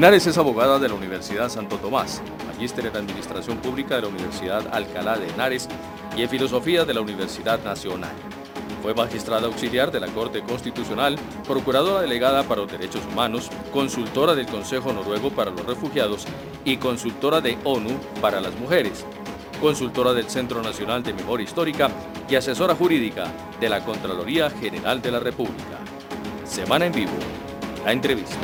Linares es abogada de la Universidad Santo Tomás, magíster en Administración Pública de la Universidad Alcalá de Henares y en Filosofía de la Universidad Nacional. Fue magistrada auxiliar de la Corte Constitucional, procuradora delegada para los derechos humanos, consultora del Consejo Noruego para los Refugiados y consultora de ONU para las mujeres, consultora del Centro Nacional de Memoria Histórica y asesora jurídica de la Contraloría General de la República. Semana en vivo. La entrevista.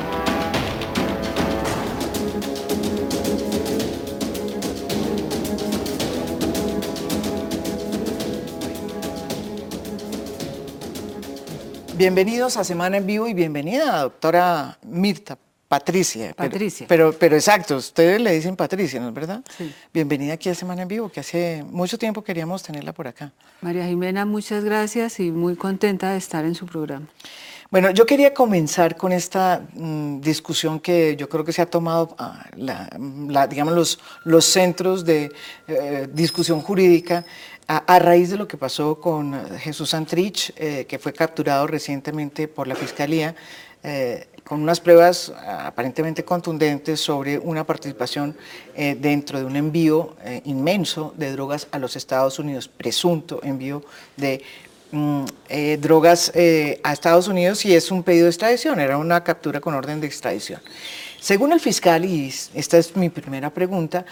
Bienvenidos a Semana en Vivo y bienvenida, doctora Mirta Patricia. Patricia. Pero, pero, exacto, ustedes le dicen Patricia, ¿no es verdad? Sí. Bienvenida aquí a Semana en Vivo, que hace mucho tiempo queríamos tenerla por acá. María Jimena, muchas gracias y muy contenta de estar en su programa. Bueno, yo quería comenzar con esta mm, discusión que yo creo que se ha tomado, ah, la, la, digamos, los, los centros de eh, discusión jurídica a, raíz de lo que pasó con Jesús Santrich, eh, que fue capturado recientemente por la Fiscalía, eh, con unas pruebas aparentemente contundentes sobre una participación eh, dentro de un envío eh, inmenso de drogas a los Estados Unidos, presunto envío de mm, eh, drogas a Estados Unidos y es un pedido de extradición, era una captura con orden de extradición. Según el fiscal, y esta es mi primera pregunta,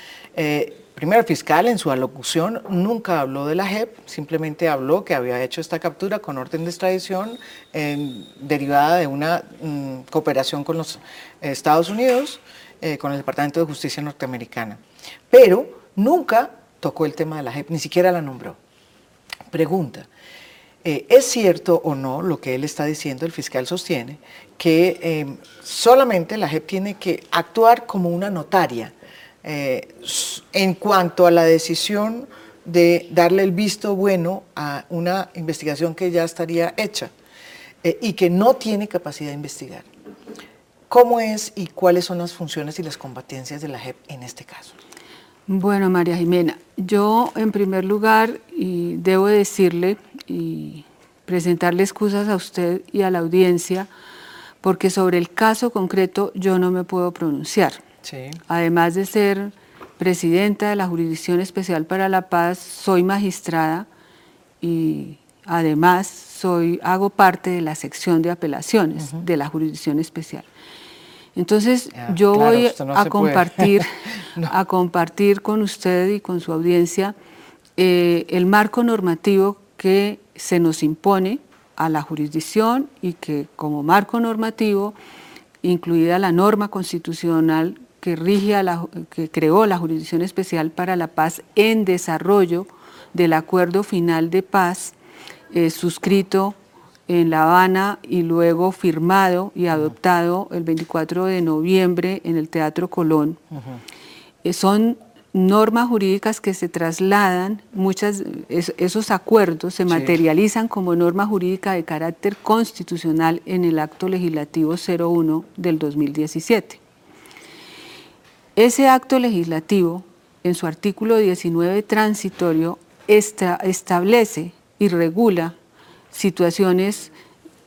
Primero, el fiscal en su alocución nunca habló de la JEP, simplemente habló que había hecho esta captura con orden de extradición eh, derivada de una mm, cooperación con los Estados Unidos, eh, con el Departamento de Justicia norteamericana. Pero nunca tocó el tema de la JEP, ni siquiera la nombró. Pregunta, eh, ¿es cierto o no lo que él está diciendo, el fiscal sostiene, que solamente la JEP tiene que actuar como una notaria? Eh, en cuanto a la decisión de darle el visto bueno a una investigación que ya estaría hecha eh, y que no tiene capacidad de investigar. ¿Cómo es y cuáles son las funciones y las competencias de la JEP en este caso? Bueno, María Jimena, yo en primer lugar y debo decirle y presentarle excusas a usted y a la audiencia porque sobre el caso concreto yo no me puedo pronunciar. Sí. Además de ser presidenta de la Jurisdicción Especial para la Paz, soy magistrada y además soy, hago parte de la sección de apelaciones uh -huh. de la Jurisdicción Especial. Entonces yo claro, voy no a compartir, No. a compartir con usted y con su audiencia eh, el marco normativo que se nos impone a la jurisdicción y que como marco normativo, incluida la norma constitucional que rige a la, que creó la Jurisdicción Especial para la Paz en desarrollo del acuerdo final de paz eh, suscrito en La Habana y luego firmado y adoptado el 24 de noviembre en el Teatro Colón. Eh, son normas jurídicas que se trasladan, muchas, es- esos acuerdos se Sí. materializan como norma jurídica de carácter constitucional en el acto legislativo 01 del 2017. Ese acto legislativo, en su artículo 19 transitorio, esta- establece y regula situaciones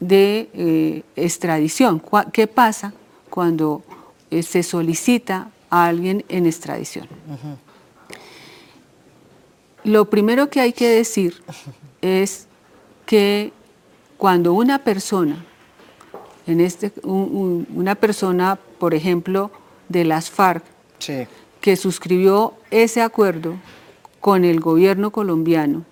de eh, extradición. ¿Qué pasa cuando eh, se solicita a alguien en extradición? Lo primero que hay que decir es que cuando una persona, en este, un- un- una persona, por ejemplo, de las FARC, Sí, que suscribió ese acuerdo con el gobierno colombiano,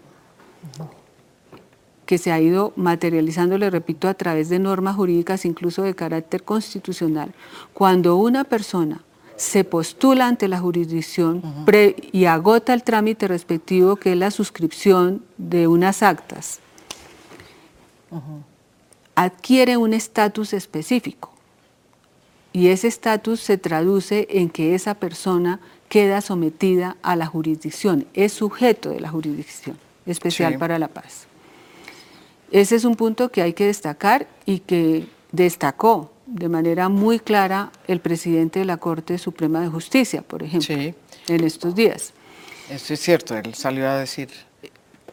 que se ha ido materializando, le repito, a través de normas jurídicas, incluso de carácter constitucional. Cuando una persona se postula ante la jurisdicción pre- y agota el trámite respectivo, que es la suscripción de unas actas, adquiere un estatus específico. Y ese estatus se traduce en que esa persona queda sometida a la jurisdicción, es sujeto de la jurisdicción especial Sí. para la paz. Ese es un punto que hay que destacar y que destacó de manera muy clara el presidente de la Corte Suprema de Justicia, por ejemplo, Sí. en estos días. eso es cierto, él salió a decir.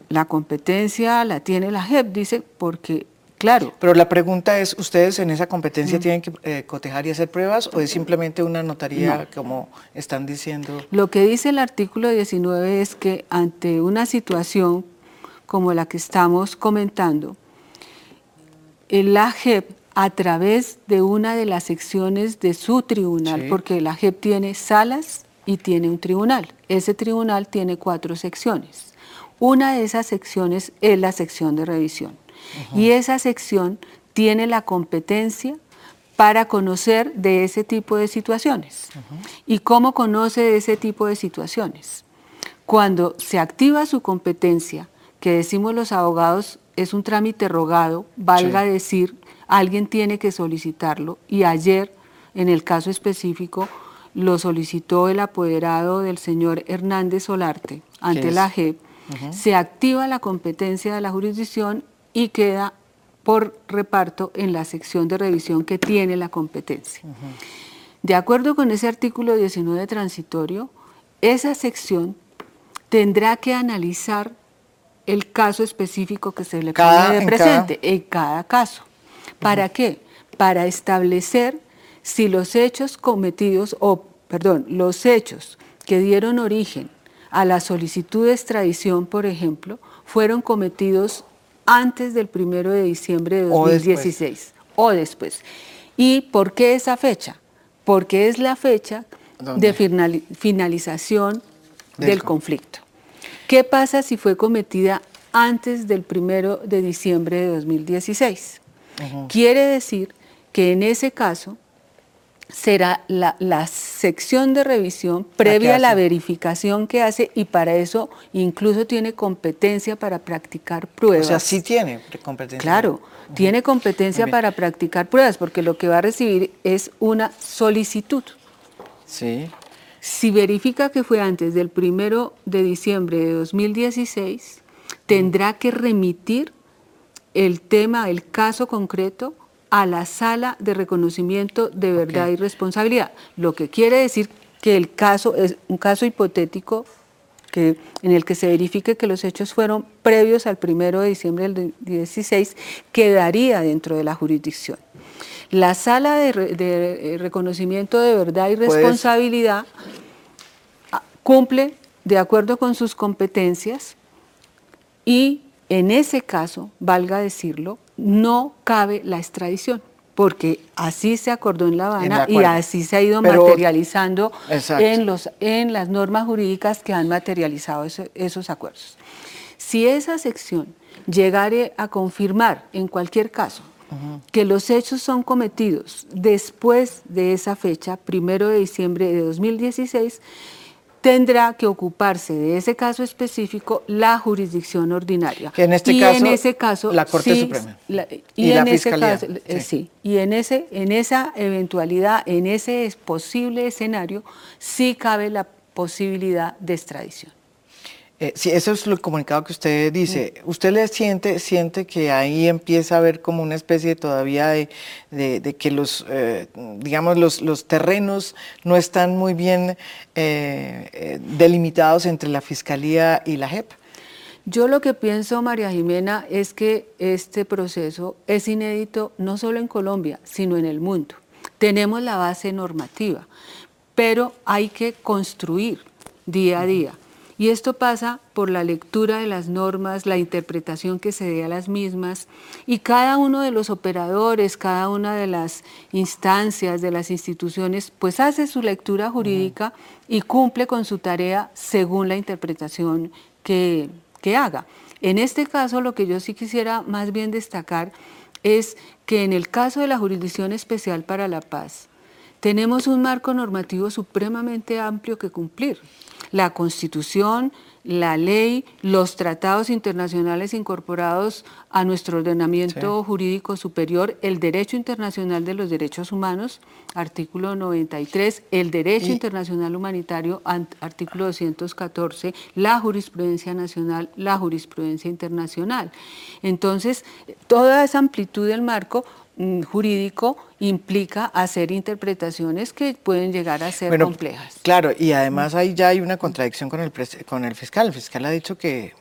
La competencia la tiene la JEP, dice, porque Claro. Pero la pregunta es, ¿ustedes en esa competencia tienen que eh, cotejar y hacer pruebas o es simplemente una notaría como están diciendo? Lo que dice el artículo 19 es que ante una situación como la que estamos comentando, el AGEP a través de una de las secciones de su tribunal, porque la JEP tiene salas y tiene un tribunal. Ese tribunal tiene cuatro secciones. Una de esas secciones es la sección de revisión. Y esa sección tiene la competencia para conocer de ese tipo de situaciones. ¿Y cómo conoce de ese tipo de situaciones? Cuando se activa su competencia, que decimos los abogados es un trámite rogado, valga decir alguien tiene que solicitarlo. Y ayer, en el caso específico, lo solicitó el apoderado del señor Hernández Solarte ante la JEP, se activa la competencia de la jurisdicción y queda por reparto en la sección de revisión que tiene la competencia. De acuerdo con ese artículo 19 transitorio, esa sección tendrá que analizar el caso específico que se le pone de presente en cada caso. ¿Para qué? Para establecer si los hechos cometidos, o perdón, los hechos que dieron origen a la solicitud de extradición, por ejemplo, fueron cometidos antes del primero de diciembre de 2016 o después. ¿Y por qué esa fecha? Porque es la fecha de finalización del conflicto. ¿Qué pasa si fue cometida antes del primero de diciembre de 2016? Quiere decir que en ese caso será la, sección de revisión previa a la verificación que hace y para eso incluso tiene competencia para practicar pruebas. O sea, sí tiene competencia. Claro, tiene competencia para practicar pruebas porque lo que va a recibir es una solicitud. Sí. Si verifica que fue antes del primero de diciembre de 2016, tendrá que remitir el tema, el caso concreto, a la sala de reconocimiento de verdad y responsabilidad, lo que quiere decir que el caso es un caso hipotético que, en el que se verifique que los hechos fueron previos al primero de diciembre del 16, quedaría dentro de la jurisdicción. La sala de, de reconocimiento de verdad y responsabilidad ah, cumple de acuerdo con sus competencias y en ese caso, valga decirlo, no cabe la extradición, porque así se acordó en La Habana y así se ha ido materializando en, los, en las normas jurídicas que han materializado esos acuerdos. Si esa sección llegare a confirmar en cualquier caso que los hechos son cometidos después de esa fecha, primero de diciembre de 2016, tendrá que ocuparse de ese caso específico la jurisdicción ordinaria. en este y caso, en ese caso la Corte Suprema. y, en ese caso, eh, sí. Y en, ese, en esa eventualidad, en ese posible escenario, sí cabe la posibilidad de extradición. Eh, sí, eso es el comunicado que usted dice. ¿Usted le siente, siente que ahí empieza a haber como una especie todavía de, que los, eh, digamos, los, terrenos no están muy bien eh, delimitados entre la Fiscalía y la JEP? Yo lo que pienso, María Jimena, es que este proceso es inédito no solo en Colombia, sino en el mundo. Tenemos la base normativa, pero hay que construir día a día. Y esto pasa por la lectura de las normas, la interpretación que se dé a las mismas y cada uno de los operadores, cada una de las instancias, de las instituciones, pues hace su lectura jurídica y cumple con su tarea según la interpretación que, que haga. En este caso, lo que yo sí quisiera más bien destacar es que en el caso de la Jurisdicción Especial para la Paz, tenemos un marco normativo supremamente amplio que cumplir la Constitución, la ley, los tratados internacionales incorporados a nuestro ordenamiento jurídico superior, el derecho internacional de los derechos humanos, artículo 93, el derecho internacional humanitario, artículo 214, la jurisprudencia nacional, la jurisprudencia internacional. Entonces, toda esa amplitud del marco jurídico implica hacer interpretaciones que pueden llegar a ser complejas. Claro, y además ahí ya hay una contradicción con el, con el fiscal. El fiscal ha dicho que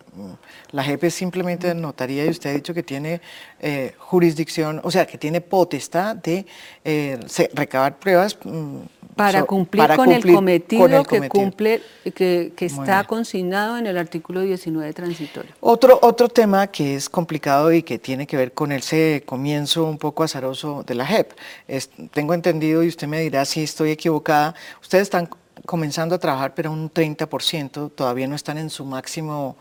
la JEP es simplemente notaría y usted ha dicho que tiene eh, jurisdicción, o sea, que tiene potestad de eh, recabar pruebas. Mm, para, cumplir, con el cometido que cumple, que, que está consignado en el artículo 19 transitorio. Otro, otro tema que es complicado y que tiene que ver con ese comienzo un poco azaroso de la JEP. Es, tengo entendido, y usted me dirá si estoy equivocada, ustedes están comenzando a trabajar, pero un 30%, todavía no están en su máximo,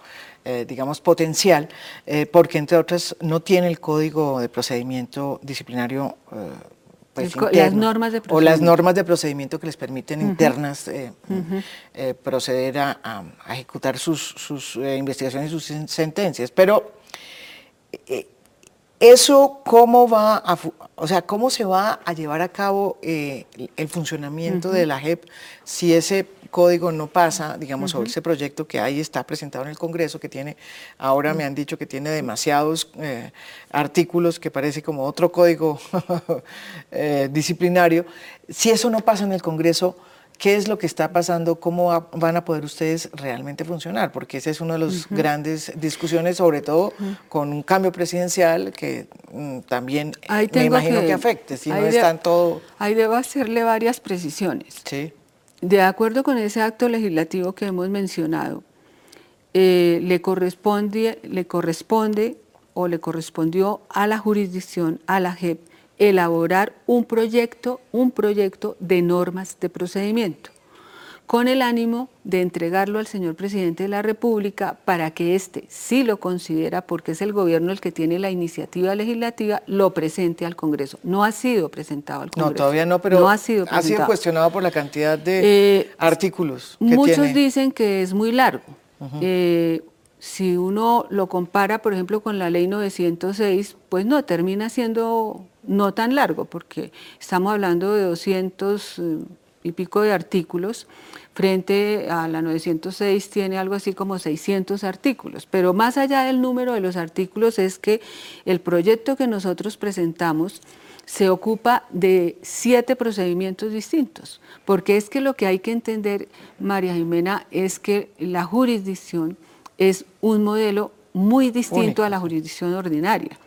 eh, digamos, potencial, eh, porque entre otras no tiene el código de procedimiento disciplinario. Eh, pues, las normas de o las normas de procedimiento que les permiten internas proceder a, ejecutar sus, sus investigaciones y sus sentencias. Pero ¿Eso cómo va a, o sea, cómo se va a llevar a cabo eh, el funcionamiento de la JEP si ese código no pasa, digamos, sobre ese proyecto que ahí está presentado en el Congreso, que tiene, ahora me han dicho que tiene demasiados eh, artículos, que parece como otro código eh, disciplinario. Si eso no pasa en el Congreso, qué es lo que está pasando, cómo van a poder ustedes realmente funcionar, porque esa es una de las grandes discusiones, sobre todo con un cambio presidencial que mm, también me imagino que, afecte, si no están todo... Ahí debo hacerle varias precisiones. Sí. De acuerdo con ese acto legislativo que hemos mencionado, eh, le, corresponde, le corresponde o le correspondió a la jurisdicción, a la JEP, elaborar un proyecto, un proyecto de normas de procedimiento, con el ánimo de entregarlo al señor presidente de la República para que éste, si lo considera, porque es el gobierno el que tiene la iniciativa legislativa, lo presente al Congreso. No ha sido presentado al Congreso. No, todavía no, pero ha, sido cuestionado por la cantidad de eh, artículos. Que muchos dicen que es muy largo si uno lo compara, por ejemplo, con la ley 906, pues no, termina siendo no tan largo, porque estamos hablando de 200 eh, y pico de artículos, frente a la 906 tiene algo así como 600 artículos, pero más allá del número de los artículos es que el proyecto que nosotros presentamos se ocupa de siete procedimientos distintos, porque es que lo que hay que entender, María Jimena, es que la jurisdicción es un modelo muy distinto a la jurisdicción ordinaria.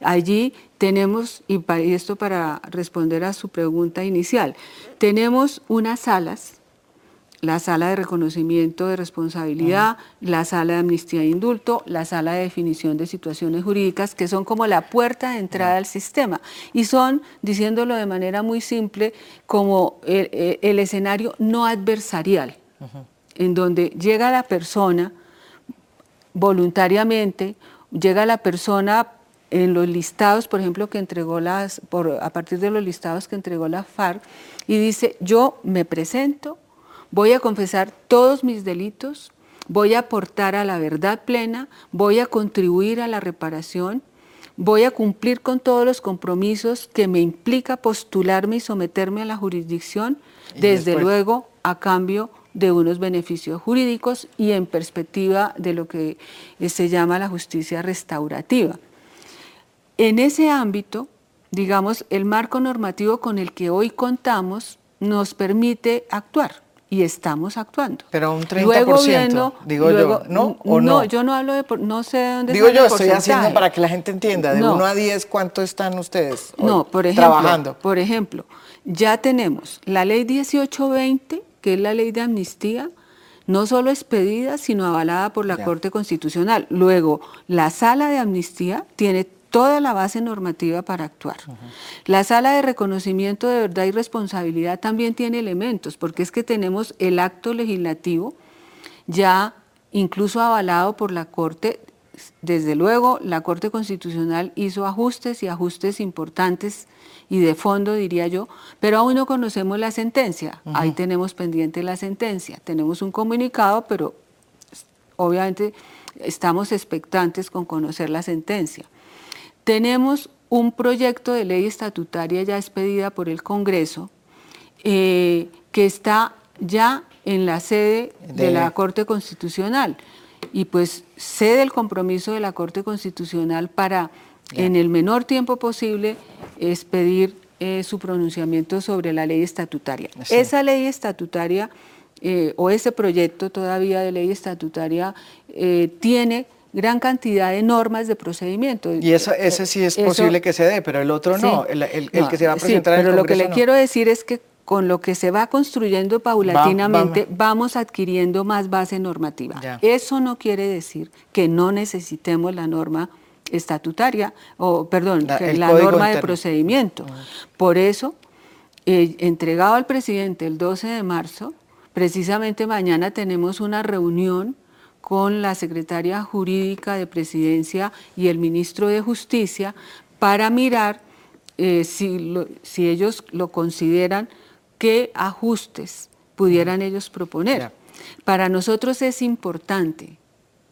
Allí tenemos, y esto para responder a su pregunta inicial, tenemos unas salas, la sala de reconocimiento de responsabilidad, la sala de amnistía e indulto, la sala de definición de situaciones jurídicas, que son como la puerta de entrada al sistema. Y son, diciéndolo de manera muy simple, como el, escenario no adversarial, en donde llega la persona, voluntariamente, llega la persona en los listados, por ejemplo, que entregó las, por, a partir de los listados que entregó la FARC, y dice, yo me presento, voy a confesar todos mis delitos, voy a aportar a la verdad plena, voy a contribuir a la reparación, voy a cumplir con todos los compromisos que me implica postularme y someterme a la jurisdicción, desde luego a cambio de unos beneficios jurídicos y en perspectiva de lo que eh, se llama la justicia restaurativa. En ese ámbito, digamos, el marco normativo con el que hoy contamos nos permite actuar y estamos actuando. Pero un 30%, luego viendo, digo yo, ¿no? ¿O no, no, yo no hablo de, no sé dónde Digo yo, estoy haciendo para que la gente entienda, de 1 a 10, ¿cuánto están ustedes no, por ejemplo, trabajando? Por ejemplo, ya tenemos la ley 1820 que es la ley de amnistía, no solo expedida, sino avalada por la Corte Constitucional. Luego, la sala de amnistía tiene toda la base normativa para actuar. La sala de reconocimiento de verdad y responsabilidad también tiene elementos, porque es que tenemos el acto legislativo ya incluso avalado por la Corte. Desde luego, la Corte Constitucional hizo ajustes y ajustes importantes y de fondo, diría yo, pero aún no conocemos la sentencia. Ahí tenemos pendiente la sentencia. Tenemos un comunicado, pero obviamente estamos expectantes con conocer la sentencia. Tenemos un proyecto de ley estatutaria ya expedida por el Congreso eh, que está ya en la sede de... de la Corte Constitucional. Y pues cede el compromiso de la Corte Constitucional para en el menor tiempo posible es pedir eh, su pronunciamiento sobre la ley estatutaria. Esa ley estatutaria eh, o ese proyecto todavía de ley estatutaria eh, tiene gran cantidad de normas de procedimiento. Y eso, ese sí es posible que se dé, pero el otro no, el, que se va a presentar sí, pero lo que le quiero decir es que con lo que se va construyendo paulatinamente, vamos adquiriendo más base normativa. Eso no quiere decir que no necesitemos la norma estatutaria, o perdón, la, norma de procedimiento. Por eso, eh, entregado al presidente el 12 de marzo, precisamente mañana tenemos una reunión con la secretaria jurídica de presidencia y el ministro de justicia para mirar eh, si, si ellos lo consideran qué ajustes pudieran ellos proponer. Para nosotros es importante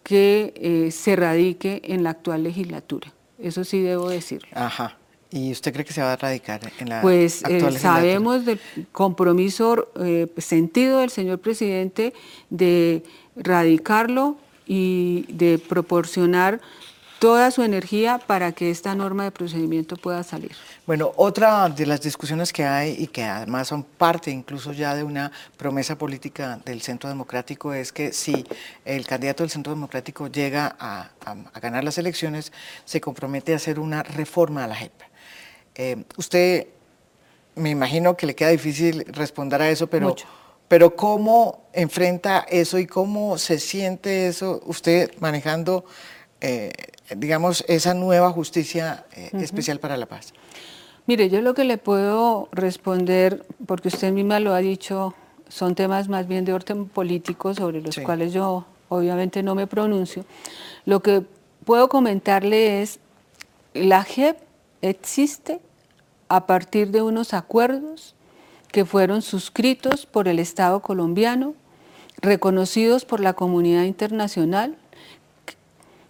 que eh, se radique en la actual legislatura. Eso sí debo decirlo. Ajá. ¿Y usted cree que se va a radicar en la pues, eh, Pues sabemos del compromiso eh, sentido del señor presidente de radicarlo y de proporcionar toda su energía para que esta norma de procedimiento pueda salir. Bueno, otra de las discusiones que hay y que además son parte incluso ya de una promesa política del Centro Democrático es que si el candidato del Centro Democrático llega a, ganar las elecciones, se compromete a hacer una reforma a la JEP. Eh, usted, me imagino que le queda difícil responder a eso, pero... Pero ¿cómo enfrenta eso y cómo se siente eso usted manejando eh, digamos, esa nueva justicia eh, especial para la paz? Mire, yo lo que le puedo responder, porque usted misma lo ha dicho, son temas más bien de orden político sobre los cuales yo obviamente no me pronuncio. Lo que puedo comentarle es, la JEP existe a partir de unos acuerdos que fueron suscritos por el Estado colombiano, reconocidos por la comunidad internacional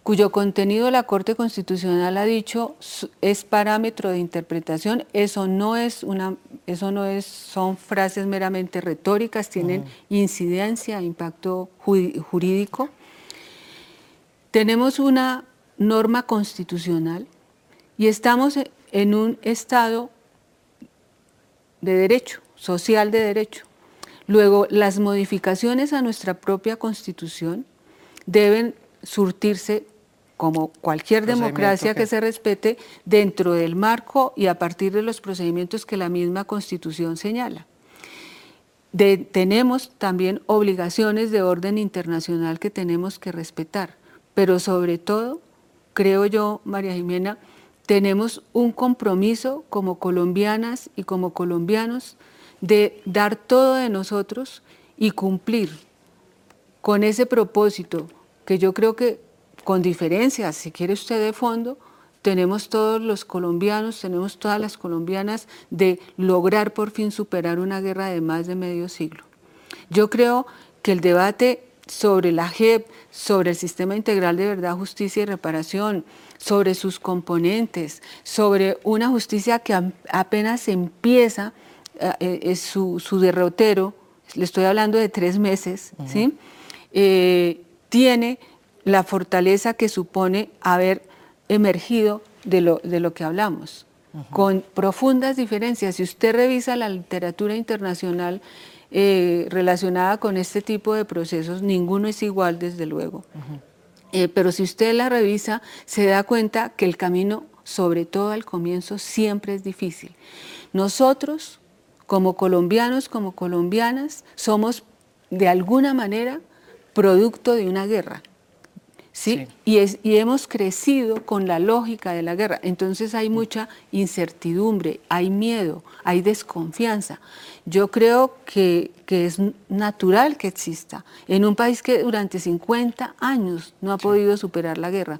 cuyo contenido la Corte Constitucional ha dicho es parámetro de interpretación, eso no es una eso no es son frases meramente retóricas, tienen incidencia, impacto jurídico. Tenemos una norma constitucional y estamos en un estado de derecho, social de derecho. Luego, las modificaciones a nuestra propia constitución deben surtirse como cualquier democracia que se respete dentro del marco y a partir de los procedimientos que la misma Constitución señala. tenemos también obligaciones de orden internacional que tenemos que respetar, pero sobre todo, creo yo, María Jimena, tenemos un compromiso como colombianas y como colombianos de dar todo de nosotros y cumplir con ese propósito que yo creo que con diferencias, si quiere usted de fondo, tenemos todos los colombianos, tenemos todas las colombianas de lograr por fin superar una guerra de más de medio siglo. Yo creo que el debate sobre la JEP, sobre el sistema integral de verdad, justicia y reparación, sobre sus componentes, sobre una justicia que apenas empieza eh, eh, su, derrotero, le estoy hablando de tres meses, ¿sí? Eh, tiene la fortaleza que supone haber emergido de lo, de lo que hablamos, con profundas diferencias. Si usted revisa la literatura internacional eh, relacionada con este tipo de procesos, ninguno es igual, desde luego. Eh, pero si usted la revisa, se da cuenta que el camino, sobre todo al comienzo, siempre es difícil. Nosotros, como colombianos, como colombianas, somos de alguna manera producto de una guerra. ¿sí? Y, es, y hemos crecido con la lógica de la guerra. Entonces hay mucha incertidumbre, hay miedo, hay desconfianza. Yo creo que, que es natural que exista en un país que durante 50 años no ha podido superar la guerra.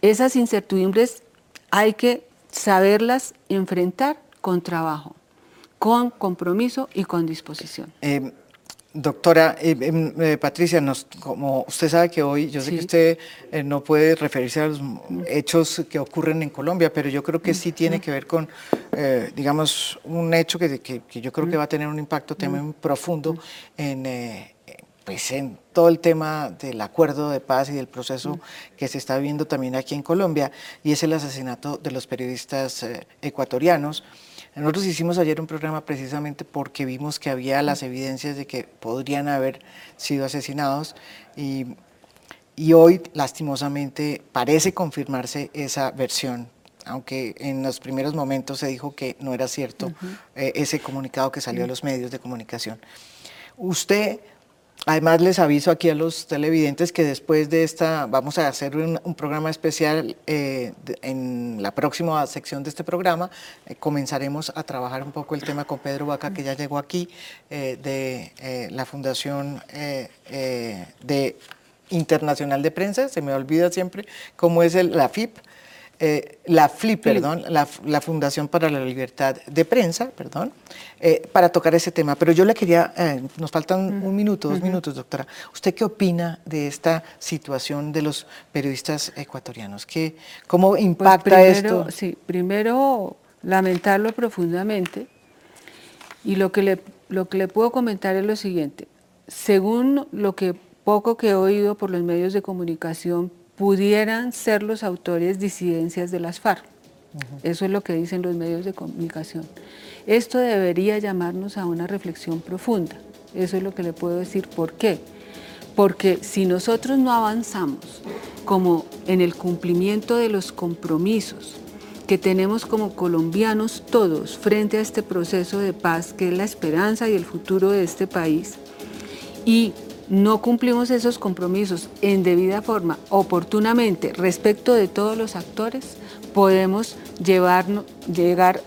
Esas incertidumbres hay que saberlas enfrentar con trabajo, con compromiso y con disposición. Eh, Doctora eh, em, eh, Patricia, nos, como usted sabe que hoy, yo sé que usted eh, no puede referirse a los hechos que ocurren en Colombia, pero yo creo que sí tiene que ver con, digamos, un hecho que, que, yo creo que va a tener un impacto también profundo en, pues en todo el tema del acuerdo de paz y del proceso que se está viviendo también aquí en Colombia, y es el asesinato de los periodistas ecuatorianos. Nosotros hicimos ayer un programa precisamente porque vimos que había las evidencias de que podrían haber sido asesinados y, y hoy, lastimosamente, parece confirmarse esa versión aunque en los primeros momentos se dijo que no era cierto eh, ese comunicado que salió a los medios de comunicación. Usted, además les aviso aquí a los televidentes que después de esta, vamos a hacer un, programa especial eh, en la próxima sección de este programa, eh, comenzaremos a trabajar un poco el tema con Pedro Vaca, que ya llegó aquí, de la Fundación de Internacional de Prensa, se me olvida siempre cómo es el, la FIP, eh, la FLIP, perdón, la, Fundación para la Libertad de Prensa, perdón, eh, para tocar ese tema. Pero yo le quería, eh, nos faltan un minuto, dos minutos, doctora. ¿Usted qué opina de esta situación de los periodistas ecuatorianos? ¿Qué, ¿Cómo pues impacta esto? Sí, primero lamentarlo profundamente y lo que, le, lo que le puedo comentar es lo siguiente. Según lo que poco que he oído por los medios de comunicación, pudieran ser los autores disidencias de las FARC. Eso es lo que dicen los medios de comunicación. Esto debería llamarnos a una reflexión profunda. Eso es lo que le puedo decir. ¿Por qué? Porque si nosotros no avanzamos como en el cumplimiento de los compromisos que tenemos como colombianos todos frente a este proceso de paz, que es la esperanza y el futuro de este país, y no cumplimos esos compromisos en debida forma, oportunamente, respecto de todos los actores, podemos llevarnos, llegar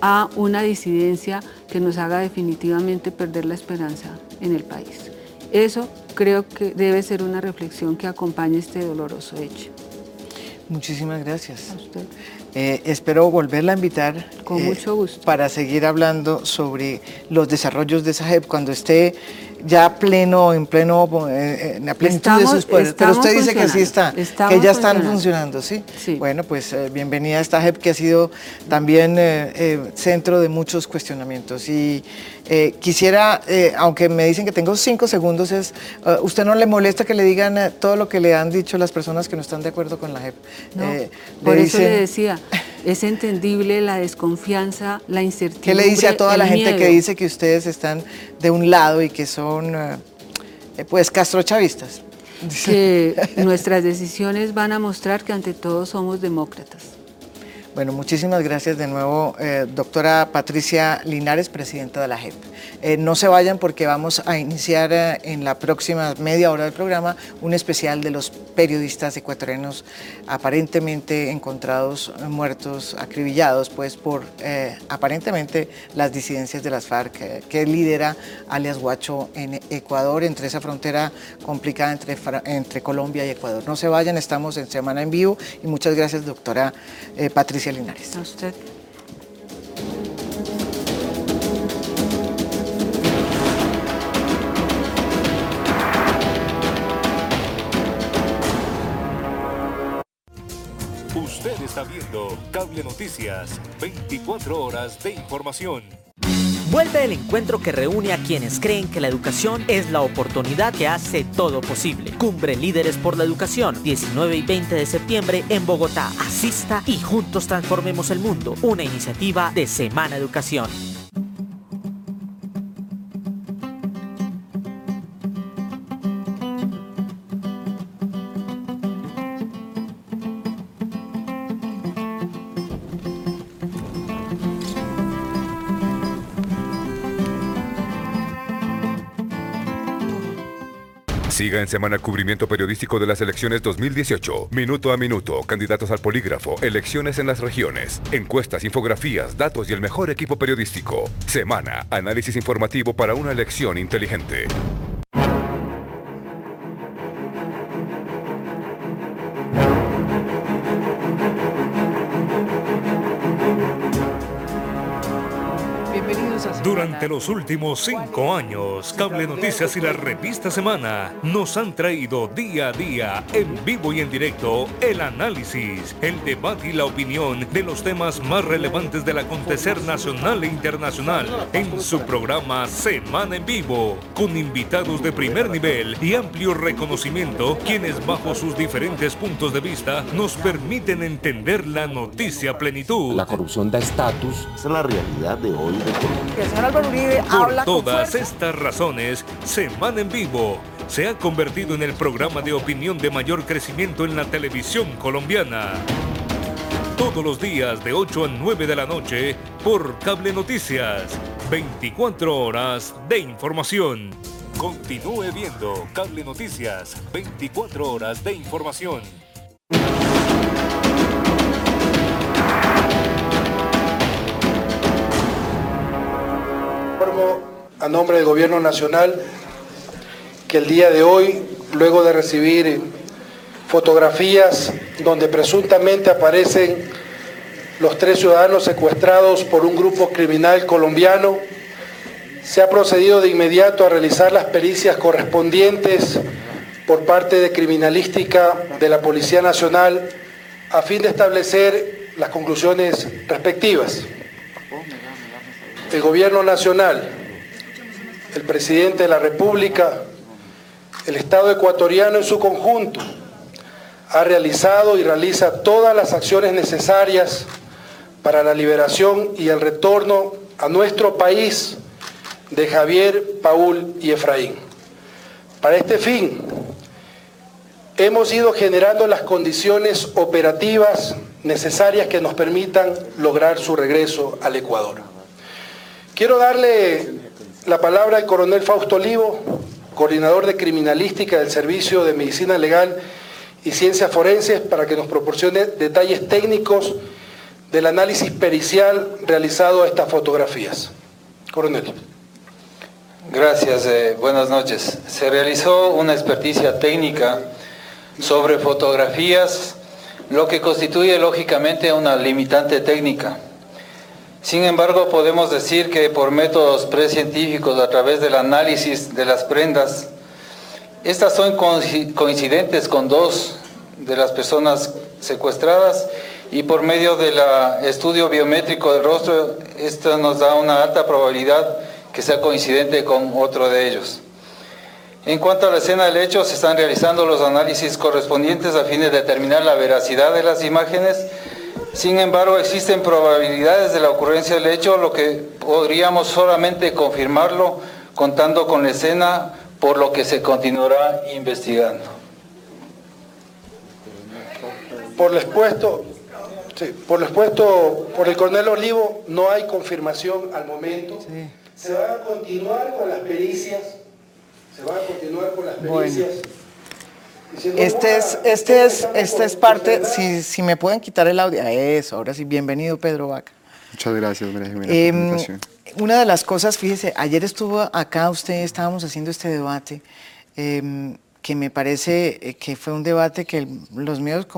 a una disidencia que nos haga definitivamente perder la esperanza en el país. Eso creo que debe ser una reflexión que acompañe este doloroso hecho. Muchísimas gracias. A usted. Eh, espero volverla a invitar. Con mucho eh, gusto. Para seguir hablando sobre los desarrollos de SAGEP cuando esté ya pleno, en pleno, eh, en la plenitud de sus poderes. Pero usted dice que sí está, que ya están funcionando, ¿sí? Bueno, pues eh, bienvenida a esta JEP que ha sido también eh, centro de muchos cuestionamientos. Y quisiera, aunque me dicen que tengo cinco segundos, es, ¿usted no le molesta que le digan todo lo que le han dicho las personas que no están de acuerdo con la JEP? No, por eso le decía, es entendible la desconfianza, la incertidumbre. ¿Qué le dice a toda la gente que dice que ustedes están de un lado y que son eh, pues castrochavistas? Que nuestras decisiones van a mostrar que ante todo somos demócratas. Bueno, muchísimas gracias de nuevo, eh, doctora Patricia Linares, presidenta de la JEP. Eh, no se vayan porque vamos a iniciar eh, en la próxima media hora del programa un especial de los periodistas ecuatorianos aparentemente encontrados muertos, acribillados, pues por aparentemente las disidencias de las FARC que lidera alias Guacho en Ecuador, entre esa frontera complicada entre, entre Colombia y Ecuador. No se vayan, estamos en Semana en Vivo y muchas gracias, doctora Patricia. Linares. A usted. Usted está viendo Cable Noticias, 24 horas de información. Vuelve el encuentro que reúne a quienes creen que la educación es la oportunidad que hace todo posible. Cumbre Líderes por la Educación, 19 y 20 de septiembre en Bogotá. Asista y juntos transformemos el mundo. Una iniciativa de Semana Educación. En semana cubrimiento periodístico de las elecciones 2018. Minuto a minuto, candidatos al polígrafo, elecciones en las regiones, encuestas, infografías, datos y el mejor equipo periodístico. Semana, análisis informativo para una elección inteligente. Durante los últimos cinco años, Cable Noticias y la revista Semana nos han traído día a día, en vivo y en directo, el análisis, el debate y la opinión de los temas más relevantes del acontecer nacional e internacional en su programa Semana en Vivo, con invitados de primer nivel y amplio reconocimiento, quienes bajo sus diferentes puntos de vista nos permiten entender la noticia plenitud. La corrupción da estatus, esa es la realidad de hoy de Colombia señor Álvaro Uribe Por habla todas estas razones, Semana en Vivo se ha convertido en el programa de opinión de mayor crecimiento en la televisión colombiana. Todos los días de 8 a 9 de la noche por Cable Noticias. 24 horas de información. Continúe viendo Cable Noticias. 24 horas de información. A nombre del Gobierno Nacional que el día de hoy, luego de recibir fotografías donde presuntamente aparecen los tres ciudadanos secuestrados por un grupo criminal colombiano, se ha procedido de inmediato a realizar las pericias correspondientes por parte de criminalística de la Policía Nacional a fin de establecer las conclusiones respectivas. El Gobierno Nacional, el Presidente de la República, el Estado ecuatoriano en su conjunto, ha realizado y realiza todas las acciones necesarias para la liberación y el retorno a nuestro país de Javier, Paul y Efraín. Para este fin, hemos ido generando las condiciones operativas necesarias que nos permitan lograr su regreso al Ecuador. Quiero darle la palabra al coronel Fausto Olivo, coordinador de criminalística del Servicio de Medicina Legal y Ciencias Forenses, para que nos proporcione detalles técnicos del análisis pericial realizado a estas fotografías. Coronel. Gracias, eh, buenas noches. Se realizó una experticia técnica sobre fotografías, lo que constituye lógicamente una limitante técnica. Sin embargo, podemos decir que por métodos precientíficos, a través del análisis de las prendas, estas son coincidentes con dos de las personas secuestradas y por medio del estudio biométrico del rostro, esto nos da una alta probabilidad que sea coincidente con otro de ellos. En cuanto a la escena del hecho, se están realizando los análisis correspondientes a fin de determinar la veracidad de las imágenes sin embargo, existen probabilidades de la ocurrencia del hecho, lo que podríamos solamente confirmarlo contando con la escena, por lo que se continuará investigando. Por lo expuesto, por lo expuesto por el coronel Olivo, no hay confirmación al momento. Se van a continuar con las pericias. Se van a continuar con las pericias. Este es, este es, esta es parte, si, si me pueden quitar el audio, eso, ahora sí, bienvenido Pedro Vaca. Muchas gracias, María Jimena. Em, una de las cosas, fíjese, ayer estuvo acá usted, estábamos haciendo este debate, em, que me parece eh, que fue un debate que los medios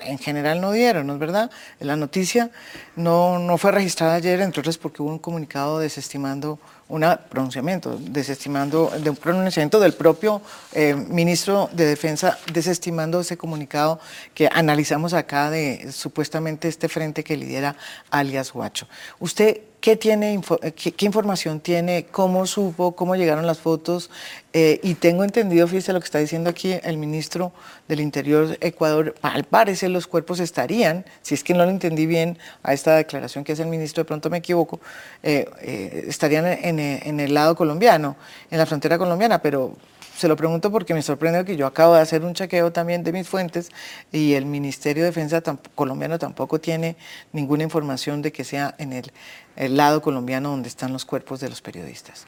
en general no dieron, ¿no es verdad? La noticia no, no fue registrada ayer, entre otras porque hubo un comunicado desestimando un pronunciamiento, desestimando, de un pronunciamiento del propio eh, ministro de Defensa, desestimando ese comunicado que analizamos acá de supuestamente este frente que lidera alias Huacho. ¿Usted qué, tiene, qué, información tiene? ¿Cómo supo? ¿Cómo llegaron las fotos? Eh, y tengo entendido, fíjese lo que está diciendo aquí el ministro del Interior Ecuador, al parecer los cuerpos estarían, si es que no lo entendí bien a esta declaración que hace el ministro, de pronto me equivoco, eh, estarían en en el lado colombiano, en la frontera colombiana, pero se lo pregunto porque me sorprende que yo acabo de hacer un chequeo también de mis fuentes y el Ministerio de Defensa colombiano tampoco tiene ninguna información de que sea en el, lado colombiano donde están los cuerpos de los periodistas.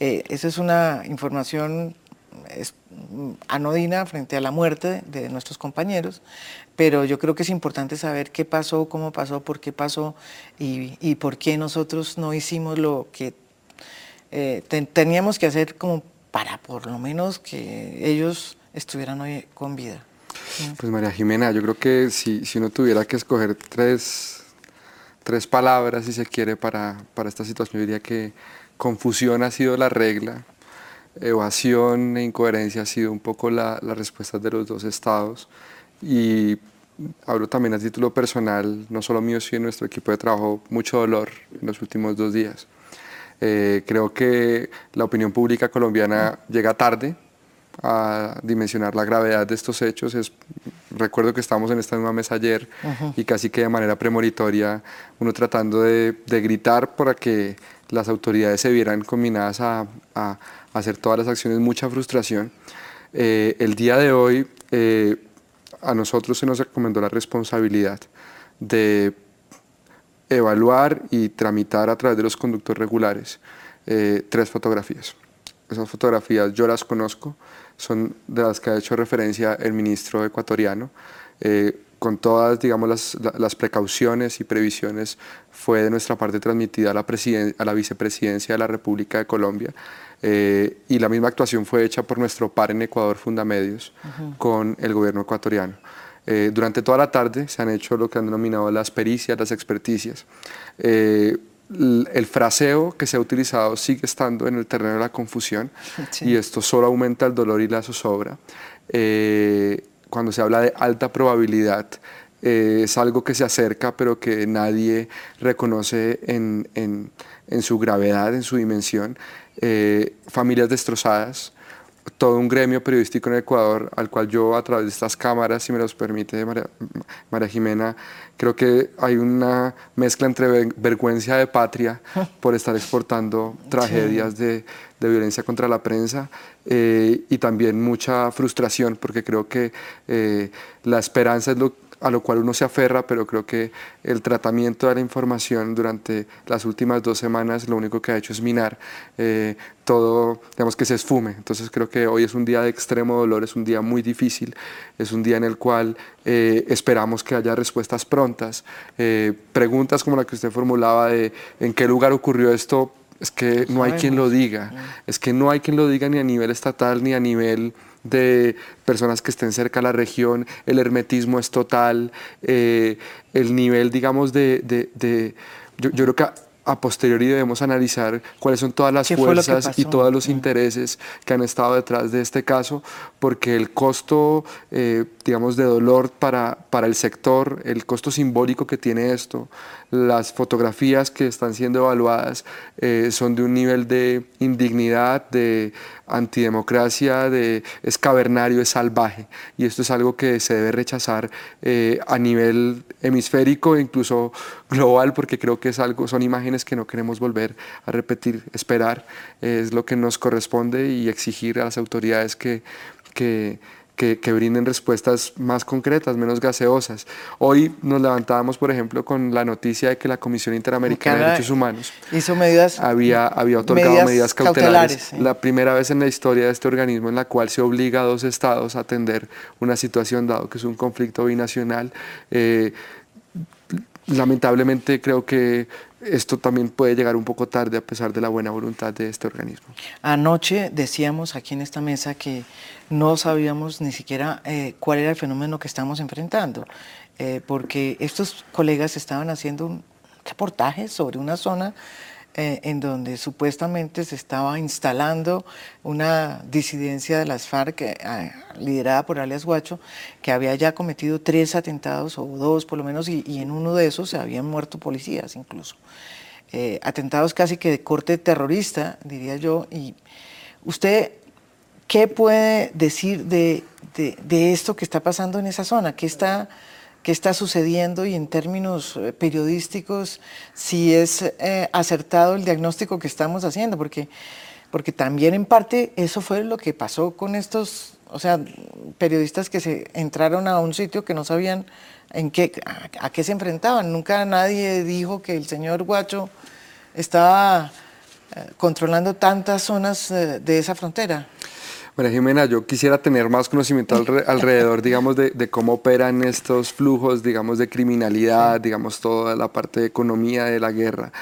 Eh, esa es una información anodina frente a la muerte de nuestros compañeros, pero yo creo que es importante saber qué pasó, cómo pasó, por qué pasó y, y por qué nosotros no hicimos lo que eh, teníamos que hacer como para por lo menos que ellos estuvieran hoy con vida. Pues María Jimena, yo creo que si, si uno tuviera que escoger tres, tres palabras, si se quiere, para, para esta situación, yo diría que confusión ha sido la regla, evasión e incoherencia ha sido un poco la, la respuesta de los dos estados y hablo también a título personal, no solo mío, sino nuestro equipo de trabajo, mucho dolor en los últimos dos días. Eh, creo que la opinión pública colombiana llega tarde a dimensionar la gravedad de estos hechos. Es, recuerdo que estábamos en esta misma mesa ayer y casi que de manera premonitoria uno tratando de, gritar para que las autoridades se vieran combinadas a, hacer todas las acciones, mucha frustración. Eh, el día de hoy eh, a nosotros se nos recomendó la responsabilidad de evaluar y tramitar a través de los conductos regulares tres fotografías. Esas fotografías yo las conozco, son de las que ha hecho referencia el ministro ecuatoriano. Eh, con todas digamos, las, las, precauciones y previsiones, fue de nuestra parte transmitida a la, a la vicepresidencia de la República de Colombia. Eh, y la misma actuación fue hecha por nuestro par en Ecuador Fundamedios con el gobierno ecuatoriano. Eh, durante toda la tarde se han hecho lo que han denominado las pericias, las experticias el fraseo que se ha utilizado sigue estando en el terreno de la confusión y esto solo aumenta el dolor y la zozobra. Eh, cuando se habla de alta probabilidad, eh, es algo que se acerca pero que nadie reconoce en, su gravedad, en su dimensión. Eh, familias destrozadas, todo un gremio periodístico en Ecuador al cual yo a través de estas cámaras, si me los permite María, Jimena, creo que hay una mezcla entre vergüenza de patria por estar exportando tragedias de, violencia contra la prensa eh, y también mucha frustración porque creo que eh, la esperanza es lo a lo cual uno se aferra, pero creo que el tratamiento de la información durante las últimas dos semanas lo único que ha hecho es minar eh, todo, digamos que se esfume. Entonces creo que hoy es un día de extremo dolor, es un día muy difícil, es un día en el cual eh, esperamos que haya respuestas prontas. Eh, preguntas como la que usted formulaba de en qué lugar ocurrió esto, es que no hay quien lo diga, es que no hay quien lo diga ni a nivel estatal ni a nivel de personas que estén cerca de la región, el hermetismo es total, eh, el nivel, digamos, de... yo, yo, creo que a posteriori debemos analizar cuáles son todas las fuerzas y todos los mm. intereses que han estado detrás de este caso, porque el costo, eh, digamos, de dolor para, para el sector, el costo simbólico que tiene esto, las fotografías que están siendo evaluadas eh, son de un nivel de indignidad, de antidemocracia, de es cavernario, es salvaje. Y esto es algo que se debe rechazar eh, a nivel hemisférico e incluso global, porque creo que es algo, son imágenes que no queremos volver a repetir. Esperar es lo que nos corresponde y exigir a las autoridades que, que que, brinden respuestas más concretas, menos gaseosas. Hoy nos levantábamos, por ejemplo, con la noticia de que la Comisión Interamericana de Derechos Humanos hizo medidas, había, había otorgado medidas, cautelares. La primera vez en la historia de este organismo en la cual se obliga a dos estados a atender una situación dado que es un conflicto binacional. Eh, lamentablemente creo que esto también puede llegar un poco tarde a pesar de la buena voluntad de este organismo. Anoche decíamos aquí en esta mesa que no sabíamos ni siquiera eh, cuál era el fenómeno que estamos enfrentando, eh, porque estos colegas estaban haciendo un reportaje sobre una zona eh, en donde supuestamente se estaba instalando una disidencia de las FARC liderada por alias Guacho, que había ya cometido tres atentados o dos por lo menos, y, en uno de esos se habían muerto policías incluso. atentados casi que de corte terrorista, diría yo, y usted ¿Qué puede decir de, esto que está pasando en esa zona? ¿Qué está, qué está sucediendo y en términos eh, periodísticos si es eh, acertado el diagnóstico que estamos haciendo? Porque, porque también en parte eso fue lo que pasó con estos, o sea, periodistas que se entraron a un sitio que no sabían en qué, a, qué se enfrentaban. Nunca nadie dijo que el señor Guacho estaba eh, controlando tantas zonas de esa frontera. María Jimena, yo quisiera tener más conocimiento alrededor, digamos, de, cómo operan estos flujos, digamos, de criminalidad, digamos, toda la parte de economía de la guerra.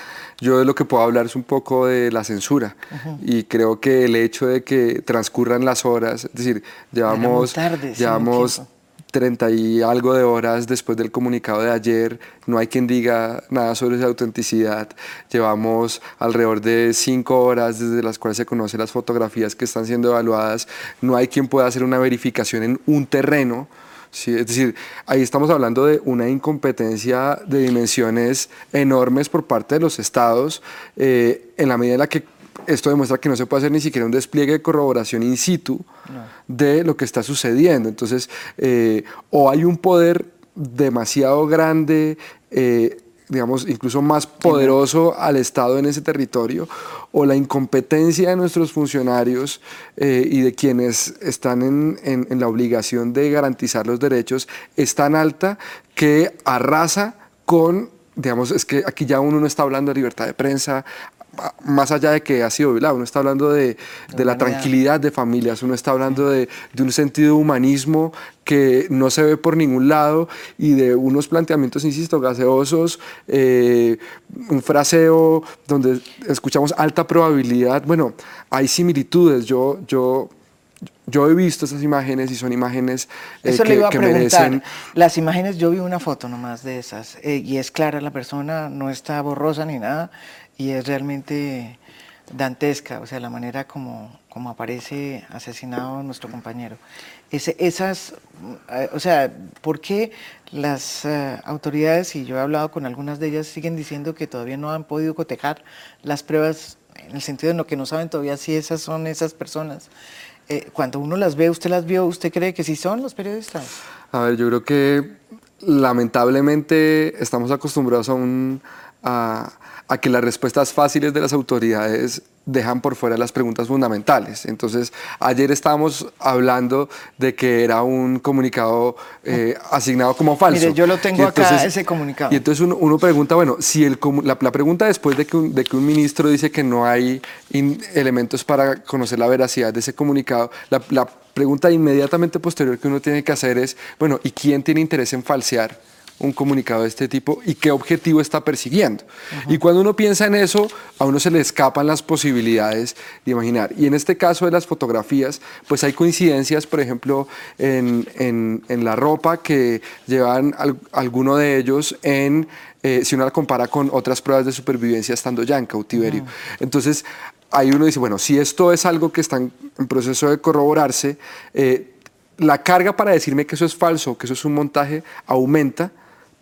Yo de lo que puedo hablar es un poco de la censura y creo que el hecho de que transcurran las horas, es decir, llevamos, llevamos 30 y algo de horas después del comunicado de ayer, no hay quien diga nada sobre esa autenticidad. Llevamos alrededor de 5 horas desde las cuales se conocen las fotografías que están siendo evaluadas. No hay quien pueda hacer una verificación en un terreno. Es decir, ahí estamos hablando de una incompetencia de dimensiones enormes por parte de los estados, eh, en la medida en la que esto demuestra que no se puede hacer ni siquiera un despliegue de corroboración in situ de lo que está sucediendo. Entonces, eh, o hay un poder demasiado grande, eh, digamos, incluso más poderoso al Estado en ese territorio, o la incompetencia de nuestros funcionarios eh, y de quienes están en, en la obligación de garantizar los derechos es tan alta que arrasa con digamos, es que aquí ya uno no está hablando de libertad de prensa, más allá de que ha sido violado, uno está hablando de, de la tranquilidad de familias, uno está hablando de, de, un sentido de humanismo que no se ve por ningún lado y de unos planteamientos, insisto, gaseosos, eh, un fraseo donde escuchamos alta probabilidad. Bueno, hay similitudes. Yo, yo yo he visto esas imágenes y son imágenes eh, Eso que, le iba a preguntar. Las imágenes, yo vi una foto nomás de esas eh, y es clara la persona, no está borrosa ni nada y es realmente dantesca, o sea, la manera como, como aparece asesinado nuestro compañero. Esas, eh, o sea, ¿por qué las autoridades, y yo he hablado con algunas de ellas, siguen diciendo que todavía no han podido cotejar las pruebas en el sentido de lo que no saben todavía si esas son esas personas? Eh, cuando uno las ve, usted las vio, ¿usted cree que sí son los periodistas? A ver, yo creo que lamentablemente estamos acostumbrados a, a que las respuestas fáciles de las autoridades dejan por fuera las preguntas fundamentales. Entonces, ayer estábamos hablando de que era un comunicado eh, asignado como falso. Mire, yo lo tengo acá, ese comunicado. Y entonces uno, pregunta, bueno, si el, la, pregunta después de que, un, de que un ministro dice que no hay elementos para conocer la veracidad de ese comunicado, la, la pregunta inmediatamente posterior que uno tiene que hacer es, bueno, ¿y quién tiene interés en falsear? Un comunicado de este tipo y qué objetivo está persiguiendo. Y cuando uno piensa en eso, a uno se le escapan las posibilidades de imaginar. Y en este caso de las fotografías, pues hay coincidencias, por ejemplo, en, en, la ropa que llevan alguno de ellos en, eh, si uno la compara con otras pruebas de supervivencia estando ya en cautiverio. Entonces, ahí uno dice, bueno, si esto es algo que está en, proceso de corroborarse, eh, la carga para decirme que eso es falso, que eso es un montaje, aumenta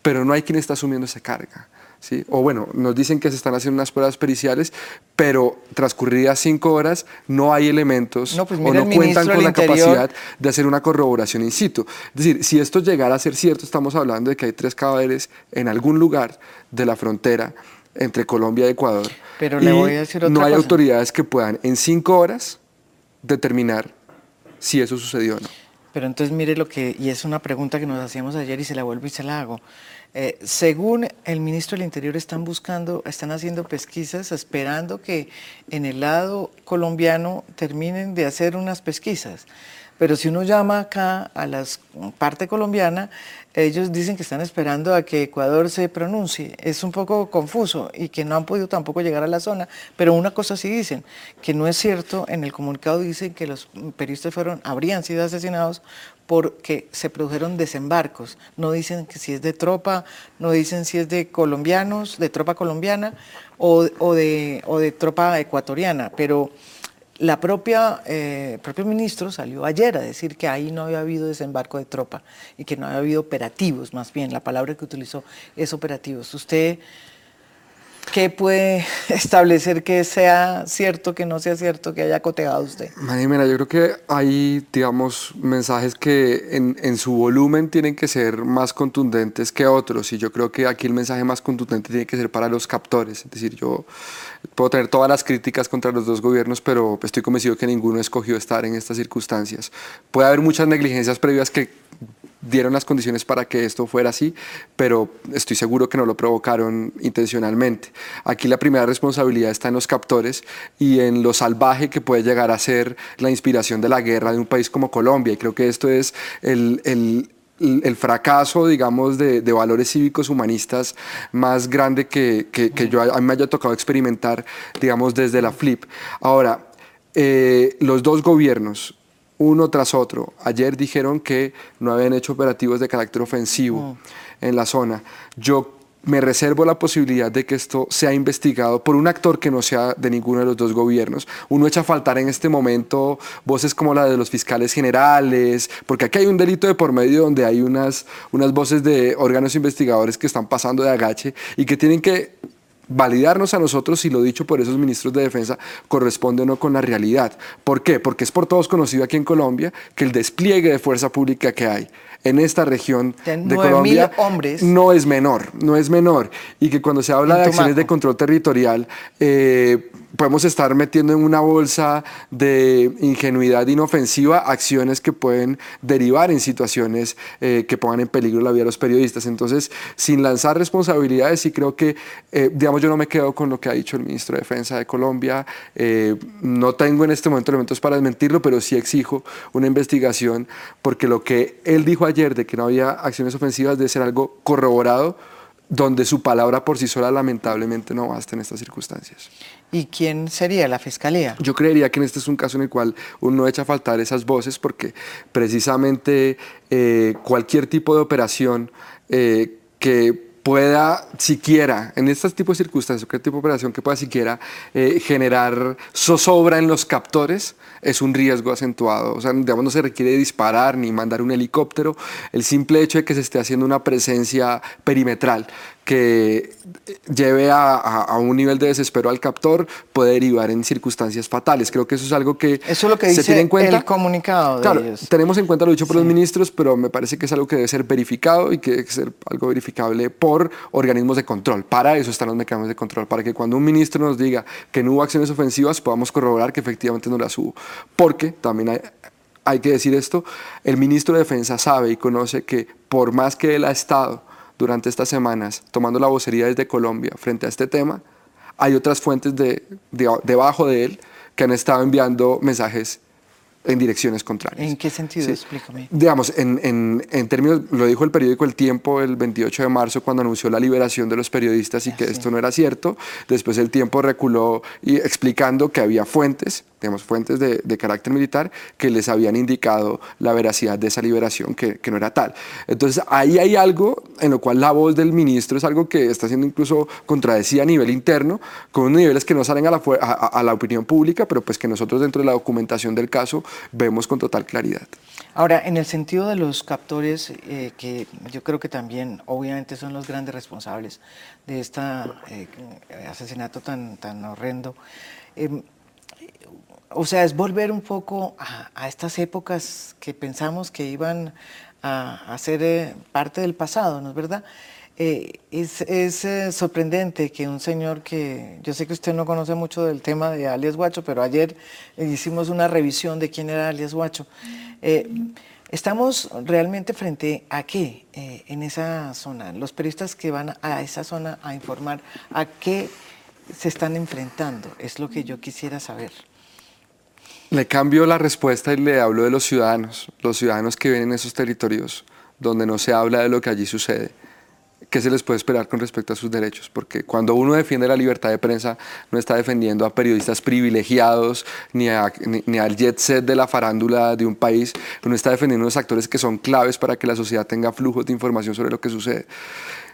pero no hay quien está asumiendo esa carga. ¿sí? O bueno, nos dicen que se están haciendo unas pruebas periciales, pero transcurridas cinco horas no hay elementos pues o no cuentan con la capacidad de hacer una corroboración in situ. Es decir, si esto llegara a ser cierto, estamos hablando de que hay tres cadáveres en algún lugar de la frontera entre Colombia y Ecuador. Pero le voy a decir otra no hay autoridades que puedan en cinco horas determinar si eso sucedió o no. Pero entonces mire lo que, y es una pregunta que nos hacíamos ayer y se la vuelvo y se la hago. Eh, según el ministro del Interior están buscando, están haciendo pesquisas esperando que en el lado colombiano terminen de hacer unas pesquisas. Pero si uno llama acá a la parte colombiana, ellos dicen que están esperando a que Ecuador se pronuncie. Es un poco confuso y que no han podido tampoco llegar a la zona. Pero una cosa sí dicen, que no es cierto, en el comunicado dicen que los periodistas fueron, habrían sido asesinados porque se produjeron desembarcos. No dicen que si es de tropa, no dicen si es de colombianos, de tropa colombiana o, de, o de tropa ecuatoriana. Pero la propia, eh, el propio ministro salió ayer a decir que ahí no había habido desembarco de tropa y que no había habido operativos, más bien, la palabra que utilizó es operativos. ¿Usted ¿Qué puede establecer que sea cierto, que no sea cierto, que haya coteado usted? Mira, yo creo que hay, digamos, mensajes que en, en, su volumen tienen que ser más contundentes que otros y yo creo que aquí el mensaje más contundente tiene que ser para los captores. Es decir, yo puedo tener todas las críticas contra los dos gobiernos, pero estoy convencido que ninguno escogió estar en estas circunstancias. Puede haber muchas negligencias previas que dieron las condiciones para que esto fuera así, pero estoy seguro que no lo provocaron intencionalmente. Aquí la primera responsabilidad está en los captores y en lo salvaje que puede llegar a ser la inspiración de la guerra de un país como Colombia. Y creo que esto es el, el fracaso, digamos, de, de, valores cívicos humanistas más grande que, que, que, yo a mí me haya tocado experimentar, digamos, desde la FLIP. Ahora, eh, los dos gobiernos, uno tras otro. Ayer dijeron que no habían hecho operativos de carácter ofensivo mm. en la zona. Yo me reservo la posibilidad de que esto sea investigado por un actor que no sea de ninguno de los dos gobiernos. Uno echa a faltar en este momento voces como la de los fiscales generales, porque aquí hay un delito de por medio donde hay unas, unas voces de órganos investigadores que están pasando de agache y que tienen que validarnos a nosotros si lo dicho por esos ministros de defensa corresponde o no con la realidad. ¿Por qué? Porque es por todos conocido aquí en Colombia que el despliegue de fuerza pública que hay en esta región De de, 9.000 Colombia hombres. no es menor, no es menor. Y que cuando se habla En de acciones de control territorial, eh, podemos estar metiendo en una bolsa de ingenuidad inofensiva acciones que pueden derivar en situaciones eh, que pongan en peligro la vida de los periodistas. Entonces, sin lanzar responsabilidades, sí creo que, eh, digamos, yo no me quedo con lo que ha dicho el ministro de Defensa de Colombia. Eh, no tengo en este momento elementos para desmentirlo, pero sí exijo una investigación porque lo que él dijo ayer de que no había acciones ofensivas debe ser algo corroborado donde su palabra por sí sola lamentablemente no basta en estas circunstancias. ¿Y quién sería la fiscalía? Yo creería que en este es un caso en el cual uno echa a faltar esas voces porque precisamente eh, cualquier tipo de operación eh, que pueda siquiera, en este tipo de circunstancias, cualquier tipo de operación que pueda siquiera eh, generar zozobra en los captores, es un riesgo acentuado. O sea, digamos, no se requiere disparar ni mandar un helicóptero. El simple hecho de que se esté haciendo una presencia perimetral que lleve a, a- a un nivel de desespero al captor puede derivar en circunstancias fatales. Creo que eso es algo que Eso es lo que se dice tiene en cuenta. el comunicado de Claro, ellos. tenemos en cuenta lo dicho por los ministros, pero me parece que es algo que debe ser verificado y que debe ser algo verificable por organismos de control. Para eso están los mecanismos de control, para que cuando un ministro nos diga que no hubo acciones ofensivas, podamos corroborar que efectivamente no las hubo. Porque también hay, hay que decir esto, el ministro de Defensa sabe y conoce que por más que él ha estado durante estas semanas tomando la vocería desde Colombia frente a este tema, hay otras fuentes de, de- debajo de él que han estado enviando mensajes en direcciones contrarias. ¿En qué sentido? Sí. Explícame. Digamos, en, en- en términos, lo dijo el periódico El Tiempo el 28 de marzo cuando anunció la liberación de los periodistas y que esto no era cierto. Después el Tiempo reculó y explicando que había fuentes, digamos, fuentes de, de carácter militar que les habían indicado la veracidad de esa liberación, que, que no era tal. Entonces ahí hay algo en lo cual la voz del ministro es algo que está siendo incluso contradecida a nivel interno, con unos niveles que no salen a la, a- a- la opinión pública, pero pues que nosotros dentro de la documentación del caso vemos con total claridad. Ahora, en el sentido de los captores, eh, que yo creo que también, obviamente, son los grandes responsables de este asesinato tan, tan horrendo. em, o sea, es volver un poco a, estas épocas que pensamos que iban a, a ser eh, parte del pasado, ¿no es verdad? Eh, es eh, sorprendente que un señor que, yo sé que usted no conoce mucho del tema de alias Guacho, pero ayer hicimos una revisión de quién era alias Guacho. Estamos realmente frente a qué en esa zona. Los periodistas que van a esa zona a informar, ¿a qué se están enfrentando? Es lo que yo quisiera saber. Le cambio la respuesta y le hablo de los ciudadanos, los ciudadanos que viven en esos territorios donde no se habla de lo que allí sucede. ¿Qué se les puede esperar con respecto a sus derechos? Porque cuando uno defiende la libertad de prensa, no está defendiendo a periodistas privilegiados ni, a- ni- al jet set de la farándula de un país, uno está defendiendo a unos actores que son claves para que la sociedad tenga flujos de información sobre lo que sucede.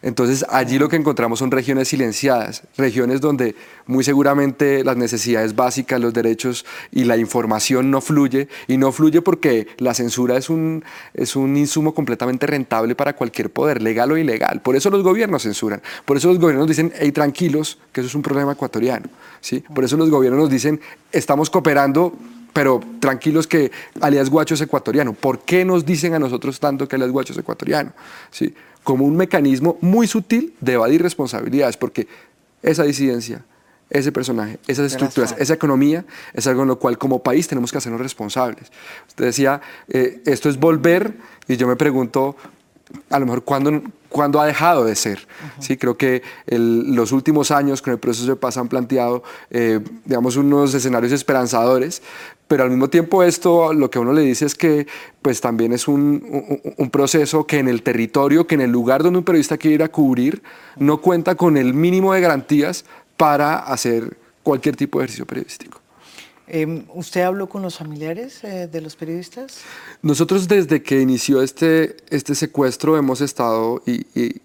Entonces allí lo que encontramos son regiones silenciadas, regiones donde muy seguramente las necesidades básicas, los derechos y la información no fluye y no fluye porque la censura es un, es un insumo completamente rentable para cualquier poder, legal o ilegal. Por eso los gobiernos censuran, por eso los gobiernos dicen, hey, tranquilos, que eso es un problema ecuatoriano. ¿sí? Por eso los gobiernos nos dicen, estamos cooperando pero tranquilos que alias Guacho es ecuatoriano. ¿Por qué nos dicen a nosotros tanto que alias Guacho es ecuatoriano? ¿Sí? Como un mecanismo muy sutil de evadir responsabilidades, porque esa disidencia, ese personaje, esas estructuras, esa economía es algo en lo cual como país tenemos que hacernos responsables. Usted decía, eh, esto es volver, y yo me pregunto, a lo mejor cuándo, cuándo ha dejado de ser. Sí, creo que el- los últimos años con el proceso de paz han planteado, eh, digamos, unos escenarios esperanzadores, pero al mismo tiempo esto lo que uno le dice es que pues también es un, un- un proceso que en el territorio, que en el lugar donde un periodista quiere ir a cubrir, no cuenta con el mínimo de garantías para hacer cualquier tipo de ejercicio periodístico. Em, ¿Usted habló con los familiares eh, de los periodistas? Nosotros desde que inició este, este secuestro hemos estado y, y-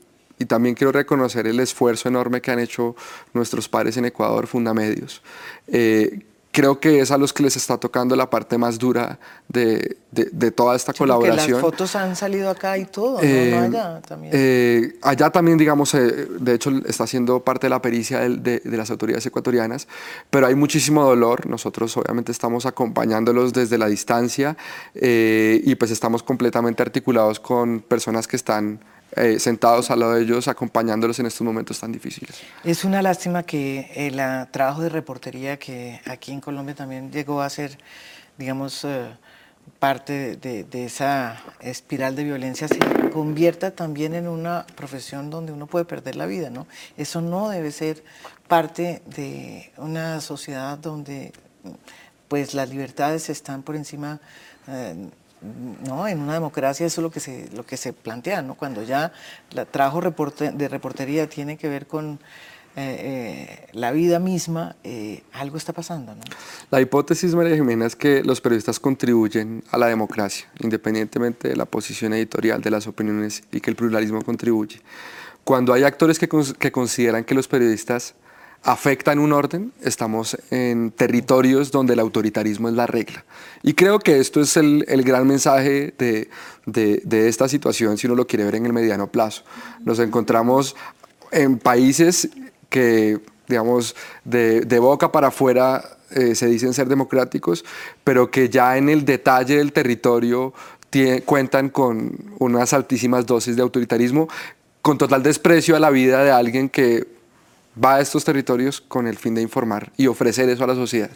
también quiero reconocer el esfuerzo enorme que han hecho nuestros pares en Ecuador, Fundamedios, eh, creo que es a los que les está tocando la parte más dura de, de, toda esta colaboración. las fotos han salido acá y todo, ¿no? Eh, allá también. Eh, allá también, digamos, eh, de hecho está siendo parte de la pericia de, de, las autoridades ecuatorianas, pero hay muchísimo dolor. Nosotros obviamente estamos acompañándolos desde la distancia y pues estamos completamente articulados con personas que están eh, sentados al lado de ellos, acompañándolos en estos momentos tan difíciles. Es una lástima que el trabajo de reportería que aquí en Colombia también llegó a ser, digamos, eh, parte de, esa espiral de violencia se convierta también en una profesión donde uno puede perder la vida, ¿no? Eso no debe ser parte de una sociedad donde pues las libertades están por encima eh, no, en una democracia eso es lo que se, lo que se plantea, ¿no? Cuando ya el trabajo de reportería tiene que ver con eh, eh, la vida misma, eh, algo está pasando. La hipótesis, María Jimena, es que los periodistas contribuyen a la democracia, independientemente de la posición editorial, de las opiniones y que el pluralismo contribuye. Cuando hay actores que, que consideran que los periodistas afectan un orden, estamos en territorios donde el autoritarismo es la regla. Y creo que esto es el, gran mensaje de, de, esta situación, si uno lo quiere ver en el mediano plazo. Nos encontramos en países que, digamos, de, boca para afuera eh, se dicen ser democráticos, pero que ya en el detalle del territorio cuentan con unas altísimas dosis de autoritarismo, con total desprecio a la vida de alguien que va a estos territorios con el fin de informar y ofrecer eso a la sociedad.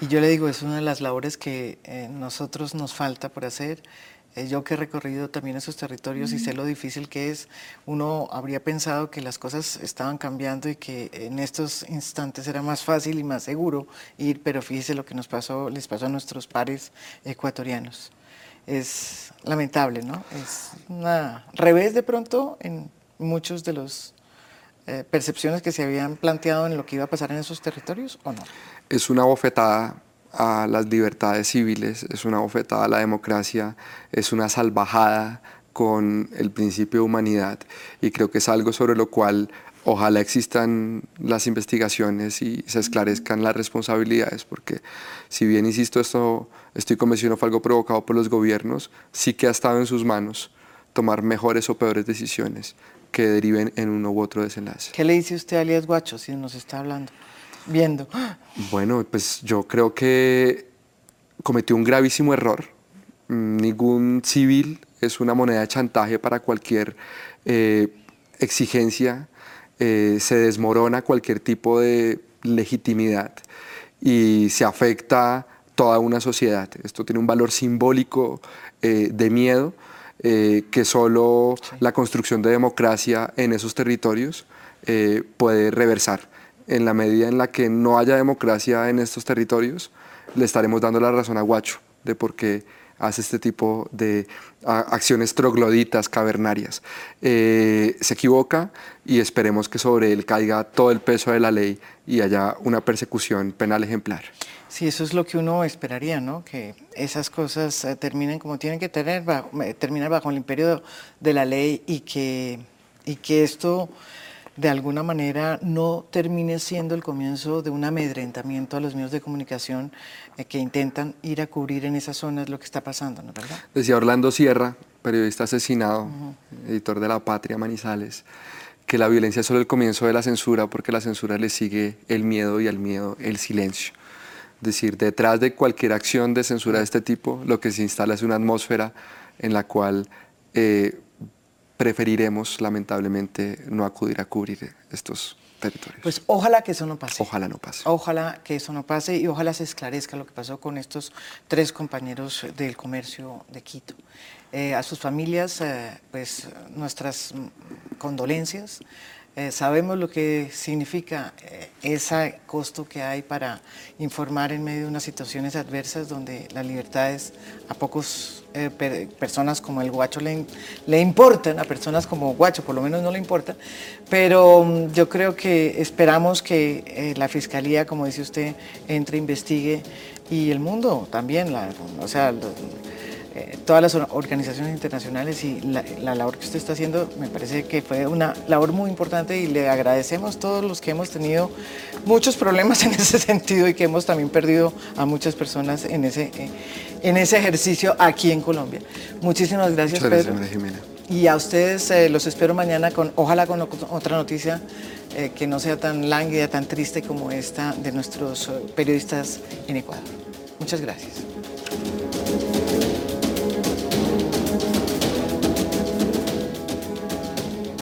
Y yo le digo, es una de las labores que eh, nosotros nos falta por hacer. Eh, yo que he recorrido también esos territorios y sé lo difícil que es, uno habría pensado que las cosas estaban cambiando y que en estos instantes era más fácil y más seguro ir, pero fíjese lo que nos pasó, les pasó a nuestros pares ecuatorianos. Es lamentable, ¿no? Es un revés de pronto en muchos de los eh, percepciones que se habían planteado en lo que iba a pasar en esos territorios o no? Es una bofetada a las libertades civiles, es una bofetada a la democracia, es una salvajada con el principio de humanidad y creo que es algo sobre lo cual ojalá existan las investigaciones y se esclarezcan las responsabilidades, porque si bien, insisto, esto estoy convencido fue algo provocado por los gobiernos, sí que ha estado en sus manos tomar mejores o peores decisiones que deriven en uno u otro desenlace. ¿Qué le dice usted a Alias Guacho si nos está hablando, viendo? Bueno, pues yo creo que cometió un gravísimo error. Mm, ningún civil es una moneda de chantaje para cualquier eh, exigencia. Eh, se desmorona cualquier tipo de legitimidad y se afecta toda una sociedad. Esto tiene un valor simbólico eh, de miedo eh, que solo la construcción de democracia en esos territorios eh, puede reversar. En la medida en la que no haya democracia en estos territorios, le estaremos dando la razón a Guacho de por qué hace este tipo de acciones trogloditas, cavernarias. Eh, se equivoca y esperemos que sobre él caiga todo el peso de la ley y haya una persecución penal ejemplar. Sí, eso es lo que uno esperaría, ¿no? Que esas cosas eh, terminen como tienen que tener, eh, terminar bajo el imperio de la ley y que, y que esto de alguna manera no termine siendo el comienzo de un amedrentamiento a los medios de comunicación eh, que intentan ir a cubrir en esas zonas lo que está pasando, ¿no verdad? Decía Orlando Sierra, periodista asesinado, editor de La Patria Manizales, que la violencia es solo el comienzo de la censura porque la censura le sigue el miedo y al miedo el silencio decir, detrás de cualquier acción de censura de este tipo, lo que se instala es una atmósfera en la cual eh, preferiremos, lamentablemente, no acudir a cubrir estos territorios. Pues ojalá que eso no pase. Ojalá no pase. Ojalá que eso no pase y ojalá se esclarezca lo que pasó con estos tres compañeros del comercio de Quito. Eh, a sus familias, eh, pues nuestras condolencias. Eh, sabemos lo que significa eh, ese costo que hay para informar en medio de unas situaciones adversas donde las libertades a pocos eh, personas como el guacho le, le, importan, a personas como guacho por lo menos no le importa, pero mm, yo creo que esperamos que la fiscalía, como dice usted, entre, investigue y el mundo también, o sea, eh, todas las organizaciones internacionales y la, labor que usted está haciendo me parece que fue una labor muy importante y le agradecemos todos los que hemos tenido muchos problemas en ese sentido y que hemos también perdido a muchas personas en ese, eh, en ese ejercicio aquí en Colombia. Muchísimas gracias, Pedro. Jimena. Y a ustedes eh, los espero mañana con, ojalá con otra noticia que no sea tan lánguida, tan triste como esta de nuestros periodistas en Ecuador. Muchas gracias.